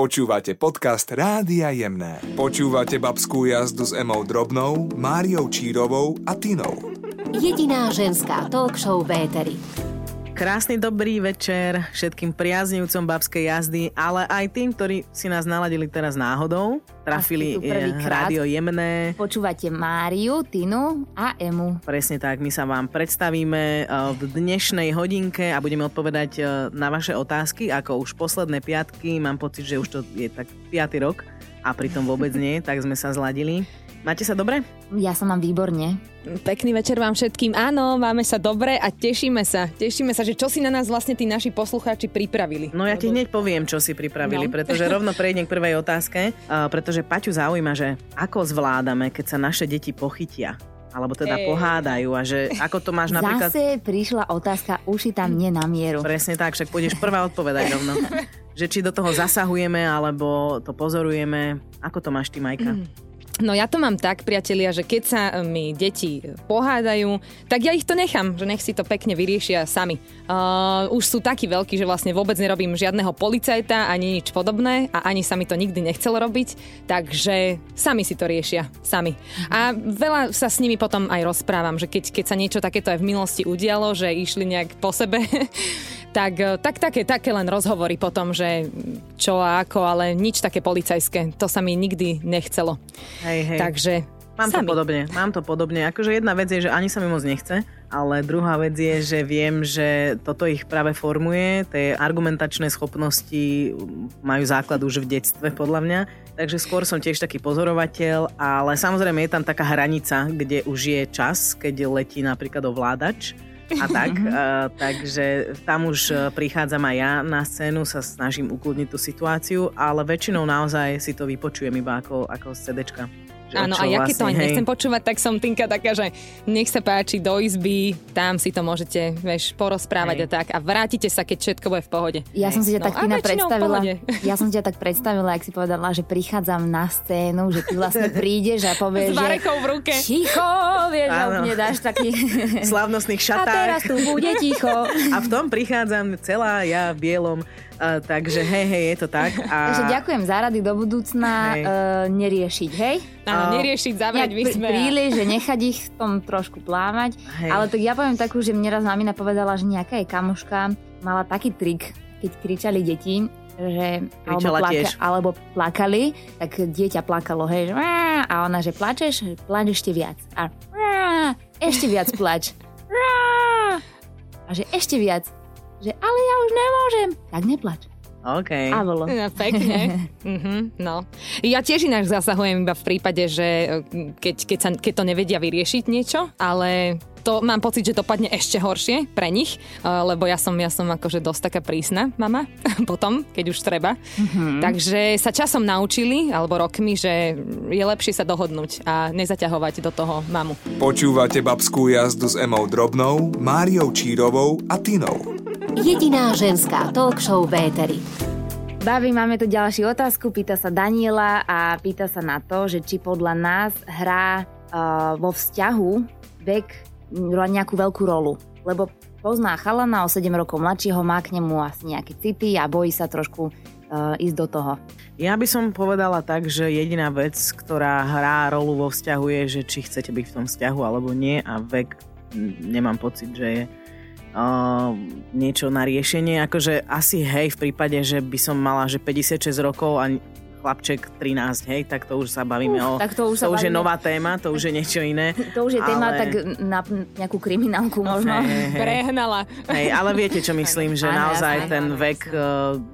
Počúvate podcast Rádia Jemné. Počúvate babskú jazdu s Emou Drobnou, Máriou Čírovou a Tinou. Jediná ženská talk show v Éteri. Krásny dobrý večer všetkým priaznivcom babskej jazdy, ale aj tým, ktorí si nás naladili teraz náhodou. Trafili eh, rádio jemné. Počúvate Máriu, Tinu a Emu. Presne tak, my sa vám predstavíme eh, v dnešnej hodinke a budeme odpovedať eh, na vaše otázky, ako už posledné piatky. Mám pocit, že už to je tak piatý rok a pritom vôbec nie, tak sme sa zladili. Máte sa dobre? Ja sa mám výborne. Pekný večer vám všetkým. Áno, máme sa dobre a tešíme sa. Tešíme sa, že čo si na nás vlastne tí naši poslucháči pripravili. No ja ti hneď poviem, čo si pripravili, no. pretože rovno prejdem k prvej otázke, pretože Paťu zaujíma, že ako zvládame, keď sa naše deti pochytia alebo teda Ej. pohádajú a že ako to máš napríklad... Zase prišla otázka, už tam nie na mieru. Presne tak, však pôjdeš prvá odpovedať rovno. že či do toho zasahujeme, alebo to pozorujeme. Ako to máš ty, Majka? Mm. No ja to mám tak, priatelia, že keď sa e, mi deti pohádajú, tak ja ich to nechám, že nech si to pekne vyriešia sami. Uh, už sú takí veľkí, že vlastne vôbec nerobím žiadneho policajta ani nič podobné a ani sa mi to nikdy nechcelo robiť, takže sami si to riešia, sami. A veľa sa s nimi potom aj rozprávam, že keď, keď sa niečo takéto aj v minulosti udialo, že išli nejak po sebe, tak, e, tak také, také len rozhovory potom, že čo a ako, ale nič také policajské. To sa mi nikdy nechcelo. Hej, hej. Takže Mám sami. to podobne, mám to podobne. Akože jedna vec je, že ani sa mi moc nechce, ale druhá vec je, že viem, že toto ich práve formuje, tie argumentačné schopnosti majú základ už v detstve, podľa mňa. Takže skôr som tiež taký pozorovateľ, ale samozrejme je tam taká hranica, kde už je čas, keď letí napríklad ovládač a tak. uh, takže tam už e, prichádzam aj ja na scénu, sa snažím ukludniť tú situáciu, ale väčšinou naozaj si to vypočujem iba ako, ako z CDčka. Áno, a ja keď vlastne, to ani nechcem počúvať, tak som Tinka taká, že nech sa páči do izby, tam si to môžete, vieš, porozprávať hej. a tak a vrátite sa, keď všetko bude v pohode. Ja hej. som si ťa no, tak Tina predstavila, ja som si ťa tak predstavila, ak si povedala, že prichádzam na scénu, že ty vlastne prídeš a povieš, S že... v ruke. Ticho, vieš, a mne dáš taký... Slavnostných šatách. A teraz tu bude ticho. A v tom prichádzam celá ja v bielom Uh, takže hej, hej, je to tak. A... Takže ďakujem za rady do budúcna uh, neriešiť, hej? Áno, neriešiť, zavrieť vysme. Príliš, že nechať ich v tom trošku plávať. Hej. Ale tak ja poviem takú, že mne raz mamina povedala, že nejaká je kamoška mala taký trik, keď kričali deti, že alebo, plaka, alebo plakali, tak dieťa plakalo, hej, že a ona, že plačeš, plač ešte viac. A ešte viac plač. A že ešte viac že ale ja už nemôžem, tak neplač. OK. A bolo. No, pekne. uh-huh, no. Ja tiež inak zasahujem iba v prípade, že e, keď, keď, sa, keď to nevedia vyriešiť niečo, ale to mám pocit, že to padne ešte horšie pre nich, e, lebo ja som, ja som akože dosť taká prísna mama potom, keď už treba. Uh-huh. Takže sa časom naučili, alebo rokmi, že je lepšie sa dohodnúť a nezaťahovať do toho mamu. Počúvate babskú jazdu s Emou Drobnou, Máriou Čírovou a Tinou. Jediná ženská talk show v Éteri. Babi, máme tu ďalšiu otázku. Pýta sa Daniela a pýta sa na to, že či podľa nás hrá uh, vo vzťahu vek nejakú veľkú rolu. Lebo pozná chalana o 7 rokov mladšieho, má k nemu asi nejaké city a bojí sa trošku uh, ísť do toho. Ja by som povedala tak, že jediná vec, ktorá hrá rolu vo vzťahu je, že či chcete byť v tom vzťahu alebo nie a vek nemám pocit, že je uh, niečo na riešenie. Akože asi hej, v prípade, že by som mala že 56 rokov a chlapček 13, hej, tak to už sa bavíme Uf, o... Tak to už, to už bavíme. je nová téma, to už je niečo iné. To už je ale... téma tak na nejakú kriminálku možno. Hej, hej. Prehnala. Hej, ale viete, čo myslím, že áno, naozaj jasné, ten áno, vek uh,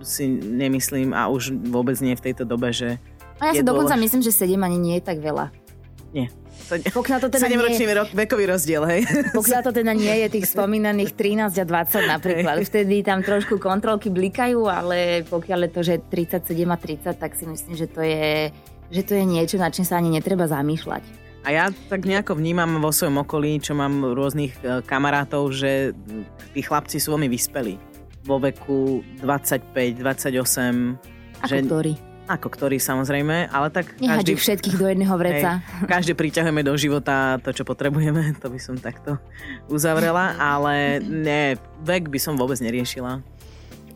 si nemyslím a už vôbec nie v tejto dobe, že... A ja si dokonca myslím, že 7 ani nie je tak veľa. Nie. Pokiaľ to teda 7-ročný nie... vekový rozdiel, hej? Pokiaľ to teda nie je tých spomínaných 13 a 20 napríklad. Vtedy tam trošku kontrolky blikajú, ale pokiaľ je to, že 37 a 30, tak si myslím, že to je, že to je niečo, na čím sa ani netreba zamýšľať. A ja tak nejako vnímam vo svojom okolí, čo mám rôznych e, kamarátov, že tí chlapci sú veľmi vyspelí. Vo veku 25, 28. Ako že... ktorý? Ako ktorý samozrejme, ale tak... Nehadí každý, všetkých do jedného vreca. Hej, každý priťahujeme do života to, čo potrebujeme, to by som takto uzavrela, ale ne, vek by som vôbec neriešila.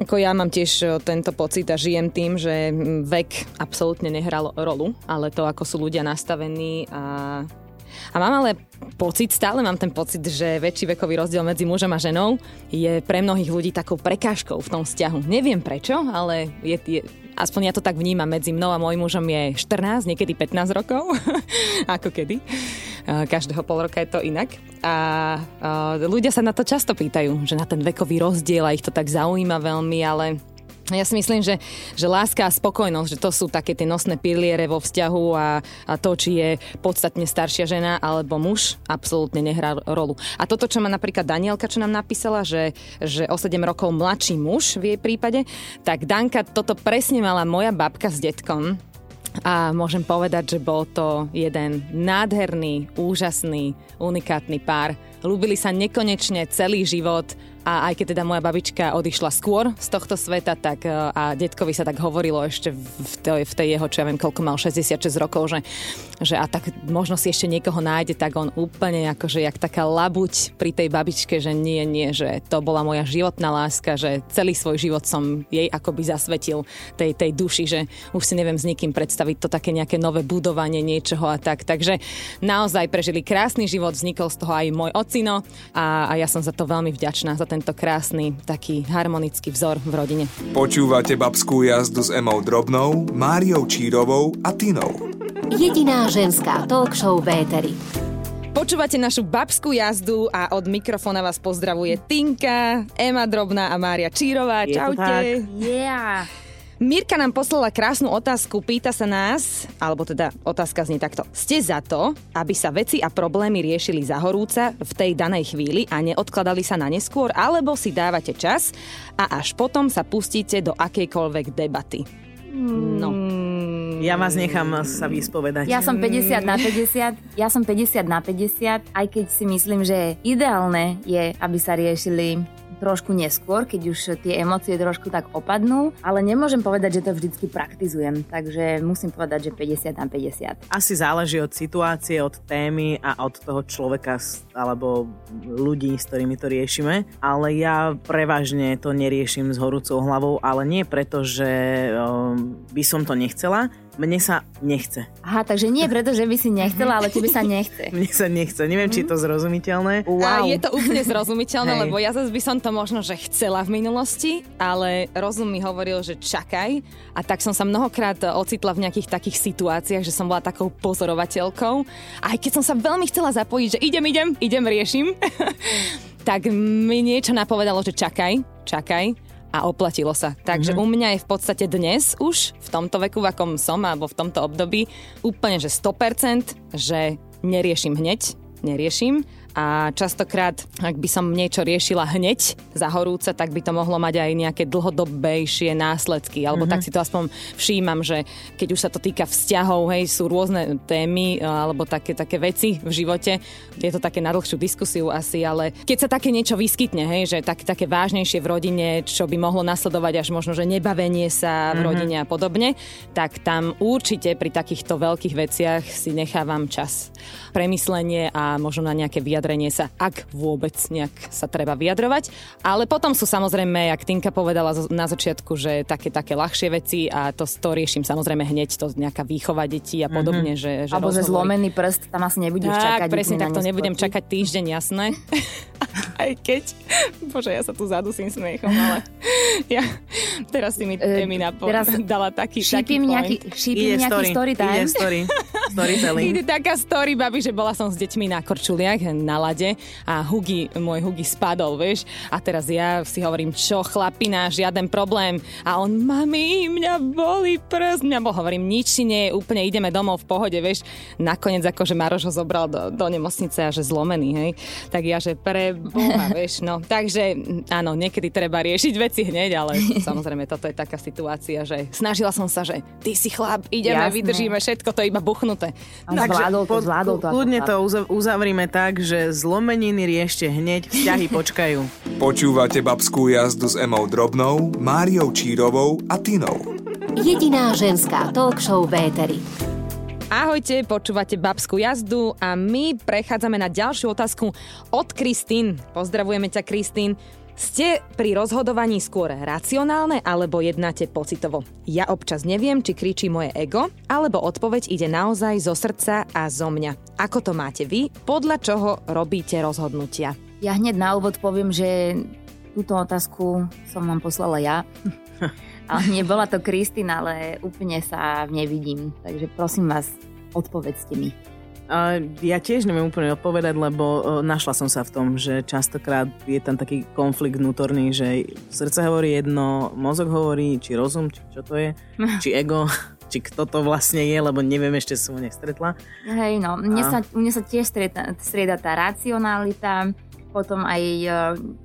Ako ja mám tiež tento pocit a žijem tým, že vek absolútne nehral rolu, ale to, ako sú ľudia nastavení a a mám ale pocit, stále mám ten pocit, že väčší vekový rozdiel medzi mužom a ženou je pre mnohých ľudí takou prekážkou v tom vzťahu. Neviem prečo, ale je, je, aspoň ja to tak vnímam, medzi mnou a môjim mužom je 14, niekedy 15 rokov, ako kedy. Každého pol roka je to inak. A, ľudia sa na to často pýtajú, že na ten vekový rozdiel a ich to tak zaujíma veľmi, ale ja si myslím, že, že láska a spokojnosť, že to sú také tie nosné piliere vo vzťahu a, a to, či je podstatne staršia žena alebo muž, absolútne nehrá rolu. A toto, čo má napríklad Danielka, čo nám napísala, že, že o 7 rokov mladší muž v jej prípade, tak Danka, toto presne mala moja babka s detkom, a môžem povedať, že bol to jeden nádherný, úžasný, unikátny pár. Lúbili sa nekonečne celý život, a aj keď teda moja babička odišla skôr z tohto sveta, tak e, a detkovi sa tak hovorilo ešte v tej, v tej jeho, čo ja viem, koľko mal, 66 rokov, že, že a tak možno si ešte niekoho nájde, tak on úplne akože jak taká labuť pri tej babičke, že nie, nie, že to bola moja životná láska, že celý svoj život som jej akoby zasvetil tej, tej duši, že už si neviem s nikým predstaviť to také nejaké nové budovanie niečoho a tak. Takže naozaj prežili krásny život, vznikol z toho aj môj ocino a, a ja som za to veľmi vďačná, za tento krásny, taký harmonický vzor v rodine. Počúvate babskú jazdu s Emou Drobnou, Máriou Čírovou a Tinou. Jediná ženská talk show Véteri. Počúvate našu babskú jazdu a od mikrofóna vás pozdravuje Tinka, Ema Drobná a Mária Čírová. Čaute. Yeah. Mirka nám poslala krásnu otázku, pýta sa nás, alebo teda otázka znie takto. Ste za to, aby sa veci a problémy riešili za horúca v tej danej chvíli a neodkladali sa na neskôr, alebo si dávate čas a až potom sa pustíte do akejkoľvek debaty? No. Ja vás nechám sa vyspovedať. Ja som 50 na 50, ja som 50 na 50, aj keď si myslím, že ideálne je, aby sa riešili trošku neskôr, keď už tie emócie trošku tak opadnú, ale nemôžem povedať, že to vždycky praktizujem, takže musím povedať, že 50 na 50. Asi záleží od situácie, od témy a od toho človeka alebo ľudí, s ktorými to riešime, ale ja prevažne to neriešim s horúcou hlavou, ale nie preto, že um, by som to nechcela, mne sa nechce. Aha, takže nie preto, že by si nechcela, ale tebe sa nechce. Mne sa nechce. Neviem, či je to zrozumiteľné. Wow. A je to úplne zrozumiteľné, lebo ja zase by som to možno, že chcela v minulosti, ale rozum mi hovoril, že čakaj. A tak som sa mnohokrát ocitla v nejakých takých situáciách, že som bola takou pozorovateľkou. Aj keď som sa veľmi chcela zapojiť, že idem, idem, idem, riešim, tak mi niečo napovedalo, že čakaj, čakaj a oplatilo sa. Takže mm-hmm. u mňa je v podstate dnes už v tomto veku, v akom som, alebo v tomto období, úplne že 100%, že neriešim hneď, neriešim a častokrát, ak by som niečo riešila hneď za horúce, tak by to mohlo mať aj nejaké dlhodobejšie následky. Alebo mm-hmm. tak si to aspoň všímam, že keď už sa to týka vzťahov, hej, sú rôzne témy alebo také, také veci v živote. Je to také na dlhšiu diskusiu asi, ale keď sa také niečo vyskytne, hej, že tak, také vážnejšie v rodine, čo by mohlo nasledovať až možno, že nebavenie sa v mm-hmm. rodine a podobne, tak tam určite pri takýchto veľkých veciach si nechávam čas premyslenie a možno na nejaké vyjadrenie vyjadrenie sa, ak vôbec nejak sa treba vyjadrovať. Ale potom sú samozrejme, jak Tinka povedala na začiatku, že také, také ľahšie veci a to, to riešim samozrejme hneď, to nejaká výchova detí a podobne. Mm-hmm. Že, že Alebo že zlomený prst, tam asi nebudeš tak, čakať. presne takto, nebudem čakať týždeň, jasné. Aj keď, bože, ja sa tu zadusím smiechom, ale ja, teraz si mi uh, napo- teraz dala taký, taký nejaký, šípim nejaký story, story time. Ide story. Storytelling. Ide taká story, babi, že bola som s deťmi na korčuliach, na lade a Hugi, môj Hugi spadol, vieš. A teraz ja si hovorím, čo chlapina, žiaden problém. A on, mami, mňa boli prst. Mňa bol, hovorím, nič nie, úplne ideme domov v pohode, vieš. Nakoniec akože Maroš ho zobral do, do nemocnice a že zlomený, hej. Tak ja, že pre boha, vieš, no. Takže áno, niekedy treba riešiť veci hneď, ale samozrejme toto je taká situácia, že snažila som sa, že ty si chlap, ideme, Jasné. vydržíme, všetko to iba buchnuté. No, zvládol to, zvládol to. Kľudne to uzavrime tak, že zlomeniny riešte hneď, vzťahy počkajú. Počúvate babskú jazdu s Emou Drobnou, Máriou Čírovou a Tinou. Jediná ženská talk show Véteri. Ahojte, počúvate Babskú jazdu a my prechádzame na ďalšiu otázku od Kristín. Pozdravujeme ťa, Kristín. Ste pri rozhodovaní skôr racionálne alebo jednáte pocitovo? Ja občas neviem, či kričí moje ego, alebo odpoveď ide naozaj zo srdca a zo mňa. Ako to máte vy? Podľa čoho robíte rozhodnutia? Ja hneď na úvod poviem, že túto otázku som vám poslala ja. ale nebola to Kristina, ale úplne sa nevidím. Takže prosím vás, odpovedzte mi. Ja tiež neviem úplne odpovedať, lebo našla som sa v tom, že častokrát je tam taký konflikt vnútorný, že srdce hovorí jedno, mozog hovorí, či rozum, či čo to je, či ego, či kto to vlastne je, lebo neviem, ešte som ho nestretla. Hej, no, mne, a... sa, mne sa tiež strieda, strieda tá racionalita, potom aj,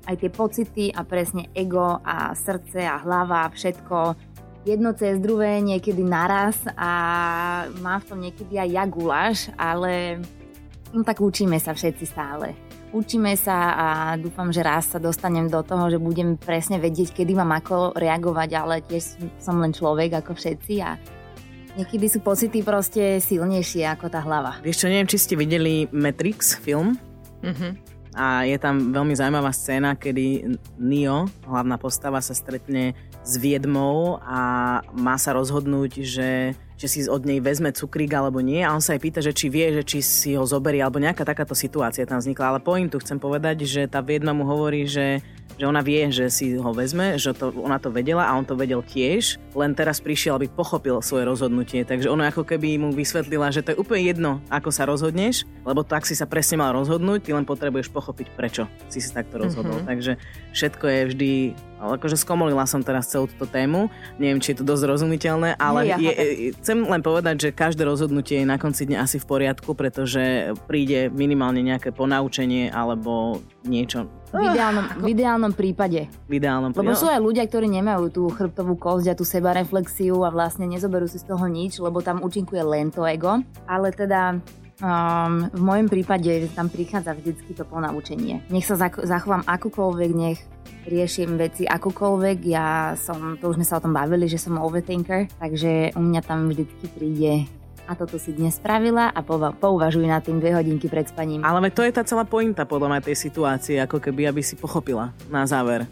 aj tie pocity a presne ego a srdce a hlava, všetko jedno cez druhé, niekedy naraz a má v tom niekedy aj jaguláš, ale no tak učíme sa všetci stále. Učíme sa a dúfam, že raz sa dostanem do toho, že budem presne vedieť, kedy mám ako reagovať, ale tiež som len človek ako všetci a niekedy sú pocity proste silnejšie ako tá hlava. Vieš čo, neviem, či ste videli Matrix film. Mm-hmm. A je tam veľmi zaujímavá scéna, kedy Neo, hlavná postava, sa stretne s Viedmou a má sa rozhodnúť, že že si od nej vezme cukrík alebo nie a on sa aj pýta, že či vie, že či si ho zoberie alebo nejaká takáto situácia tam vznikla. Ale pointu chcem povedať, že tá Viedma mu hovorí, že že ona vie, že si ho vezme, že to, ona to vedela a on to vedel tiež, len teraz prišiel, aby pochopil svoje rozhodnutie. Takže ono ako keby mu vysvetlila, že to je úplne jedno, ako sa rozhodneš, lebo tak si sa presne mal rozhodnúť, ty len potrebuješ pochopiť, prečo si si takto rozhodol. Mm-hmm. Takže všetko je vždy ale akože skomolila som teraz celú túto tému. Neviem, či je to dosť rozumiteľné, ale Nie, ja je, chcem len povedať, že každé rozhodnutie je na konci dňa asi v poriadku, pretože príde minimálne nejaké ponaučenie alebo niečo v ideálnom, v ideálnom prípade. V ideálnom prípade. Lebo sú aj ľudia, ktorí nemajú tú chrbtovú kosť a tú sebareflexiu a vlastne nezoberú si z toho nič, lebo tam účinkuje len to ego. Ale teda Um, v mojom prípade tam prichádza vždycky to ponaučenie. Nech sa zachovám akúkoľvek, nech riešim veci akokoľvek. Ja som, to už sme sa o tom bavili, že som overthinker, takže u mňa tam vždycky príde a toto si dnes spravila a pouvažuj na tým dve hodinky pred spaním. Ale to je tá celá pointa podľa mňa tej situácie, ako keby, aby si pochopila na záver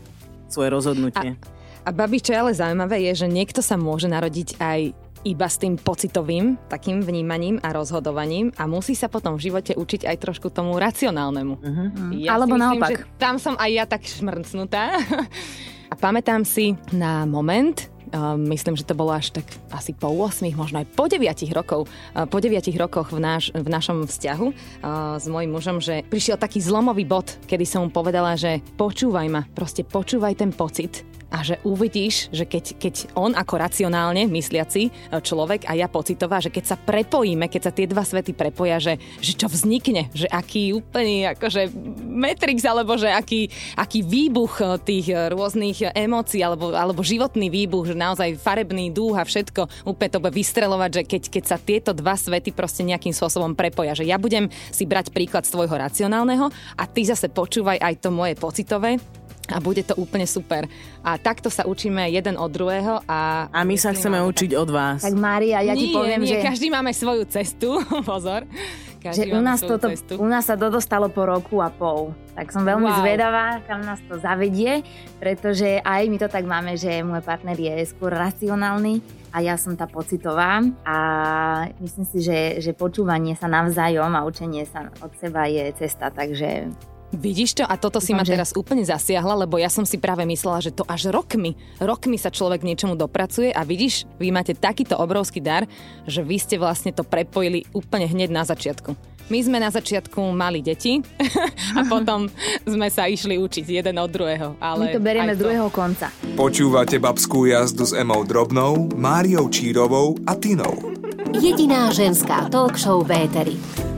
svoje rozhodnutie. A, a babi, čo je ale zaujímavé, je, že niekto sa môže narodiť aj iba s tým pocitovým takým vnímaním a rozhodovaním a musí sa potom v živote učiť aj trošku tomu racionálnemu. Uh-huh. Ja Alebo myslím, naopak. Že tam som aj ja tak šmrcnutá. a pamätám si na moment, myslím, že to bolo až tak asi po 8, možno aj po 9 rokov, po 9 rokoch v, náš, v našom vzťahu s mojim mužom, že prišiel taký zlomový bod, kedy som mu povedala, že počúvaj ma, proste počúvaj ten pocit a že uvidíš, že keď, keď on ako racionálne mysliaci e, človek a ja pocitová, že keď sa prepojíme, keď sa tie dva svety prepoja, že, že čo vznikne, že aký úplný akože Matrix, alebo že aký, aký výbuch e, tých rôznych emócií, alebo, alebo životný výbuch, že naozaj farebný dúh a všetko úplne to bude vystrelovať, že keď, keď sa tieto dva svety proste nejakým spôsobom prepoja, že ja budem si brať príklad z tvojho racionálneho a ty zase počúvaj aj to moje pocitové a bude to úplne super. A takto sa učíme jeden od druhého. A, a my sa chceme učiť od vás. Tak Mária, ja nie, ti poviem, nie, že... každý máme svoju cestu, pozor. Každý že u nás, toto, cestu. u nás sa to dostalo po roku a pol. Tak som veľmi wow. zvedavá, kam nás to zavedie, pretože aj my to tak máme, že môj partner je skôr racionálny a ja som tá pocitová a myslím si, že, že počúvanie sa navzájom a učenie sa od seba je cesta, takže Vidíš to? A toto si ma teraz úplne zasiahla, lebo ja som si práve myslela, že to až rokmi, rokmi sa človek niečomu dopracuje a vidíš, vy máte takýto obrovský dar, že vy ste vlastne to prepojili úplne hneď na začiatku. My sme na začiatku mali deti a potom sme sa išli učiť jeden od druhého. Ale My to berieme z druhého konca. Počúvate babskú jazdu s Emou Drobnou, Máriou Čírovou a Tinou. Jediná ženská talk show Véteri.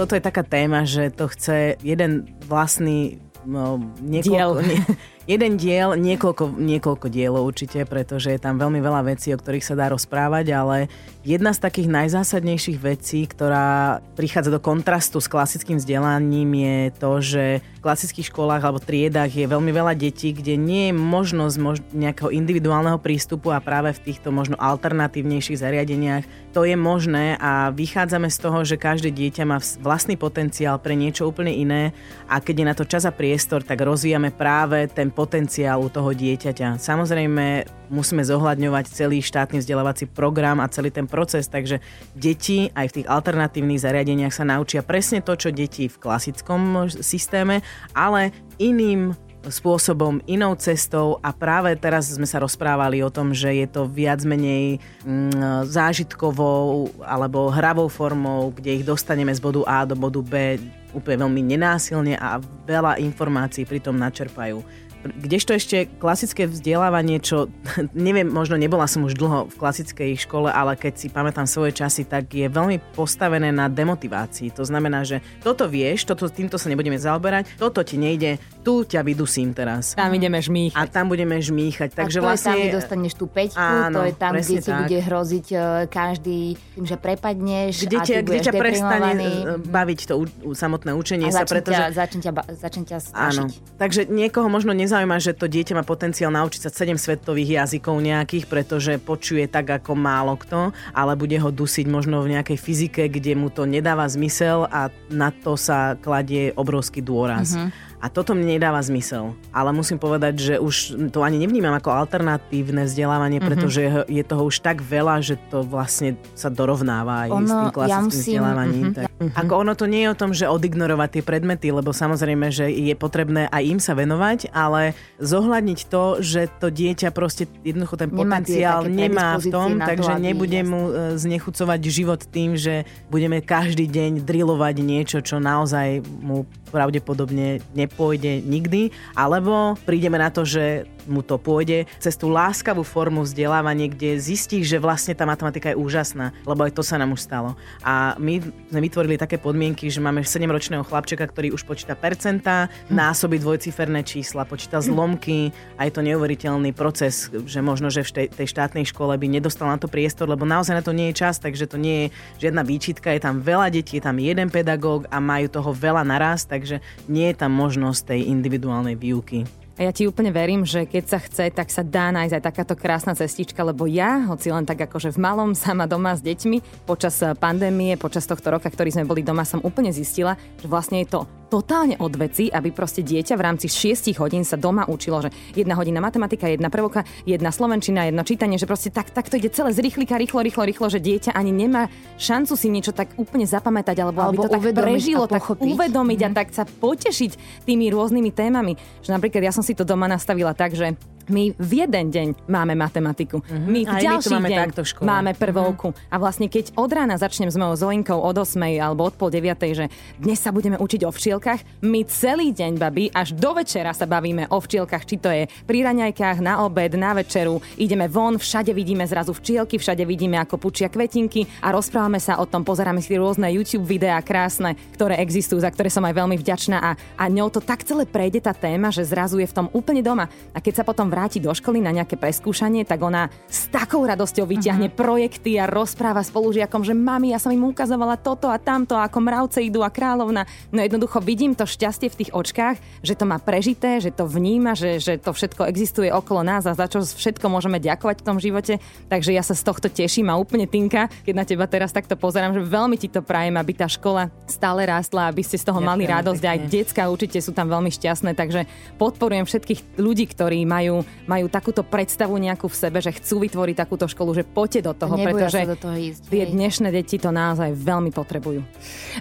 Toto je taká téma, že to chce jeden vlastný no, niekoľko, diel. Nie, jeden diel, niekoľko, niekoľko dielov určite, pretože je tam veľmi veľa vecí, o ktorých sa dá rozprávať, ale jedna z takých najzásadnejších vecí, ktorá prichádza do kontrastu s klasickým vzdelaním je to, že v klasických školách alebo triedách je veľmi veľa detí, kde nie je možnosť mož- nejakého individuálneho prístupu a práve v týchto možno alternatívnejších zariadeniach to je možné a vychádzame z toho, že každé dieťa má vlastný potenciál pre niečo úplne iné a keď je na to čas a priestor, tak rozvíjame práve ten potenciálu toho dieťaťa. Samozrejme, musíme zohľadňovať celý štátny vzdelávací program a celý ten proces, takže deti aj v tých alternatívnych zariadeniach sa naučia presne to, čo deti v klasickom systéme, ale iným spôsobom, inou cestou a práve teraz sme sa rozprávali o tom, že je to viac menej mm, zážitkovou alebo hravou formou, kde ich dostaneme z bodu A do bodu B úplne veľmi nenásilne a veľa informácií pritom načerpajú. Kdežto ešte klasické vzdelávanie, čo neviem, možno nebola som už dlho v klasickej škole, ale keď si pamätám svoje časy, tak je veľmi postavené na demotivácii. To znamená, že toto vieš, toto, týmto sa nebudeme zaoberať, toto ti nejde, tu ťa vydusím teraz. Tam ideme žmýchať. A tam budeme žmýchať. Takže a to vlastne... je tam, kde dostaneš tú peťku, áno, to je tam, kde ti bude hroziť uh, každý tým, že prepadneš kde a ty kde ťa prestane e, baviť to u, u, samotné učenie a sa, pretože... Ťa, začne ťa, začne ťa Áno. Takže niekoho možno nezaujíma, že to dieťa má potenciál naučiť sa 7 svetových jazykov nejakých, pretože počuje tak ako málo kto, ale bude ho dusiť možno v nejakej fyzike, kde mu to nedáva zmysel a na to sa kladie obrovský dôraz. Mm-hmm. A toto mne nedáva zmysel. Ale musím povedať, že už to ani nevnímam ako alternatívne vzdelávanie, mm-hmm. pretože je toho už tak veľa, že to vlastne sa dorovnáva aj ono, s tým klasickým ja musím, vzdelávaním. Mm-hmm. Tak, mm-hmm. Ako ono to nie je o tom, že odignorovať tie predmety, lebo samozrejme, že je potrebné aj im sa venovať, ale zohľadniť to, že to dieťa proste jednoducho ten nemá potenciál nemá v tom, takže to, nebudem mu e, znechucovať život tým, že budeme každý deň drilovať niečo, čo naozaj mu pravdepodobne nepôjde nikdy, alebo prídeme na to, že mu to pôjde cez tú láskavú formu vzdelávania, kde zistíš, že vlastne tá matematika je úžasná, lebo aj to sa nám už stalo. A my sme vytvorili také podmienky, že máme 7-ročného chlapčeka, ktorý už počíta percentá, násoby dvojciferné čísla, počíta zlomky a je to neuveriteľný proces, že možno, že v tej štátnej škole by nedostal na to priestor, lebo naozaj na to nie je čas, takže to nie je žiadna výčitka, je tam veľa detí, je tam jeden pedagóg a majú toho veľa naraz, takže nie je tam možnosť tej individuálnej výuky. A ja ti úplne verím, že keď sa chce, tak sa dá nájsť aj takáto krásna cestička, lebo ja, hoci len tak akože v malom, sama doma s deťmi, počas pandémie, počas tohto roka, ktorý sme boli doma, som úplne zistila, že vlastne je to totálne od veci, aby proste dieťa v rámci 6 hodín sa doma učilo, že jedna hodina matematika, jedna prvoka, jedna slovenčina, jedno čítanie, že proste tak, tak to ide celé z rýchlika, rýchlo, rýchlo, rýchlo, že dieťa ani nemá šancu si niečo tak úplne zapamätať, alebo, alebo aby to tak prežilo, tak uvedomiť mm. a mhm. tak sa potešiť tými rôznymi témami. Že napríklad ja som si to doma nastavila tak, že my v jeden deň máme matematiku. Mm-hmm. My v Aj ďalší my máme deň takto škole. máme prvovku. Mm-hmm. A vlastne keď od rána začnem s mojou Zoinkou od 8 alebo od pol 9, že dnes sa budeme učiť o včielkach, my celý deň, babi, až do večera sa bavíme o včielkach, či to je pri raňajkách, na obed, na večeru, ideme von, všade vidíme zrazu včielky, všade vidíme, ako pučia kvetinky a rozprávame sa o tom, pozeráme si rôzne YouTube videá krásne, ktoré existujú, za ktoré som aj veľmi vďačná a, a ňou to tak celé prejde tá téma, že zrazu je v tom úplne doma. A keď sa potom vráti vráti do školy na nejaké preskúšanie, tak ona s takou radosťou vyťahne uh-huh. projekty a rozpráva spolužiakom, že mami, ja som im ukazovala toto a tamto, ako mravce idú a kráľovna. No jednoducho vidím to šťastie v tých očkách, že to má prežité, že to vníma, že, že to všetko existuje okolo nás a za čo všetko môžeme ďakovať v tom živote. Takže ja sa z tohto teším a úplne Tinka, keď na teba teraz takto pozerám, že veľmi ti to prajem, aby tá škola stále rástla, aby ste z toho Ďakujem, mali radosť. Pekne. Aj detská určite sú tam veľmi šťastné, takže podporujem všetkých ľudí, ktorí majú majú takúto predstavu nejakú v sebe, že chcú vytvoriť takúto školu, že poďte do toho, pretože do toho ísť, tie dnešné deti to naozaj veľmi potrebujú.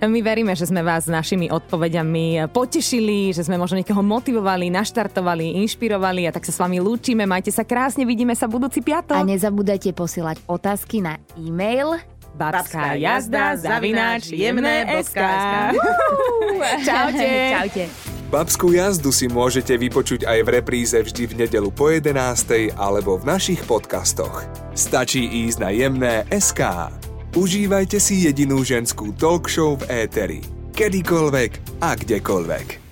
My veríme, že sme vás s našimi odpovediami potešili, že sme možno niekoho motivovali, naštartovali, inšpirovali a tak sa s vami lúčime. Majte sa krásne, vidíme sa budúci piatok. A nezabúdajte posielať otázky na e-mail babská jazda zavináč jemné.sk Čaute. Čaute. Babskú jazdu si môžete vypočuť aj v repríze vždy v nedelu po 11. alebo v našich podcastoch. Stačí ísť na jemné SK. Užívajte si jedinú ženskú talk show v éteri. Kedykoľvek a kdekoľvek.